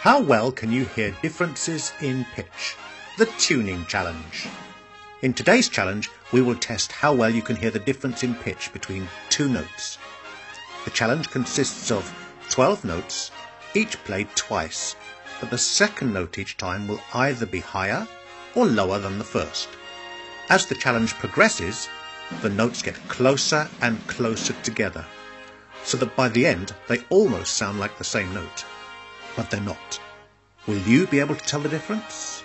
How well can you hear differences in pitch? The tuning challenge. In today's challenge, we will test how well you can hear the difference in pitch between two notes. The challenge consists of 12 notes, each played twice, but the second note each time will either be higher or lower than the first. As the challenge progresses, the notes get closer and closer together, so that by the end they almost sound like the same note. But they're not. Will you be able to tell the difference?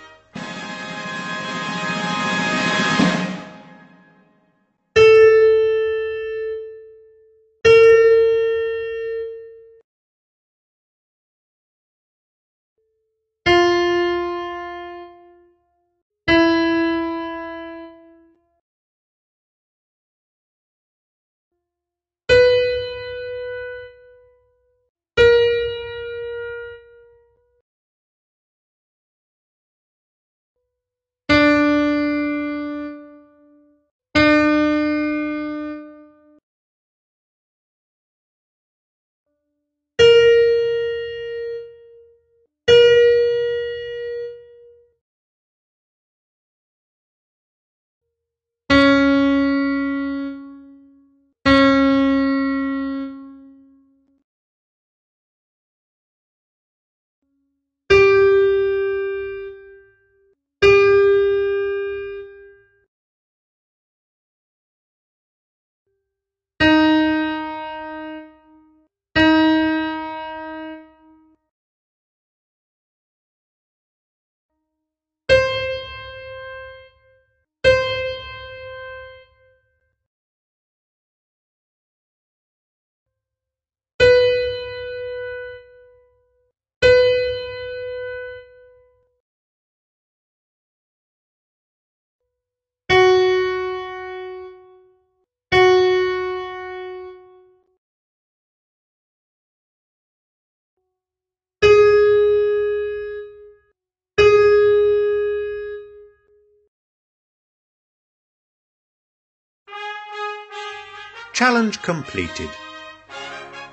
Challenge completed.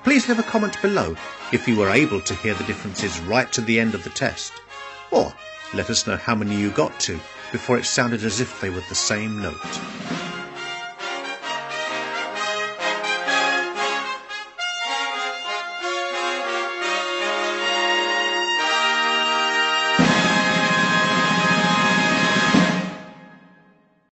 Please leave a comment below if you were able to hear the differences right to the end of the test. Or let us know how many you got to before it sounded as if they were the same note.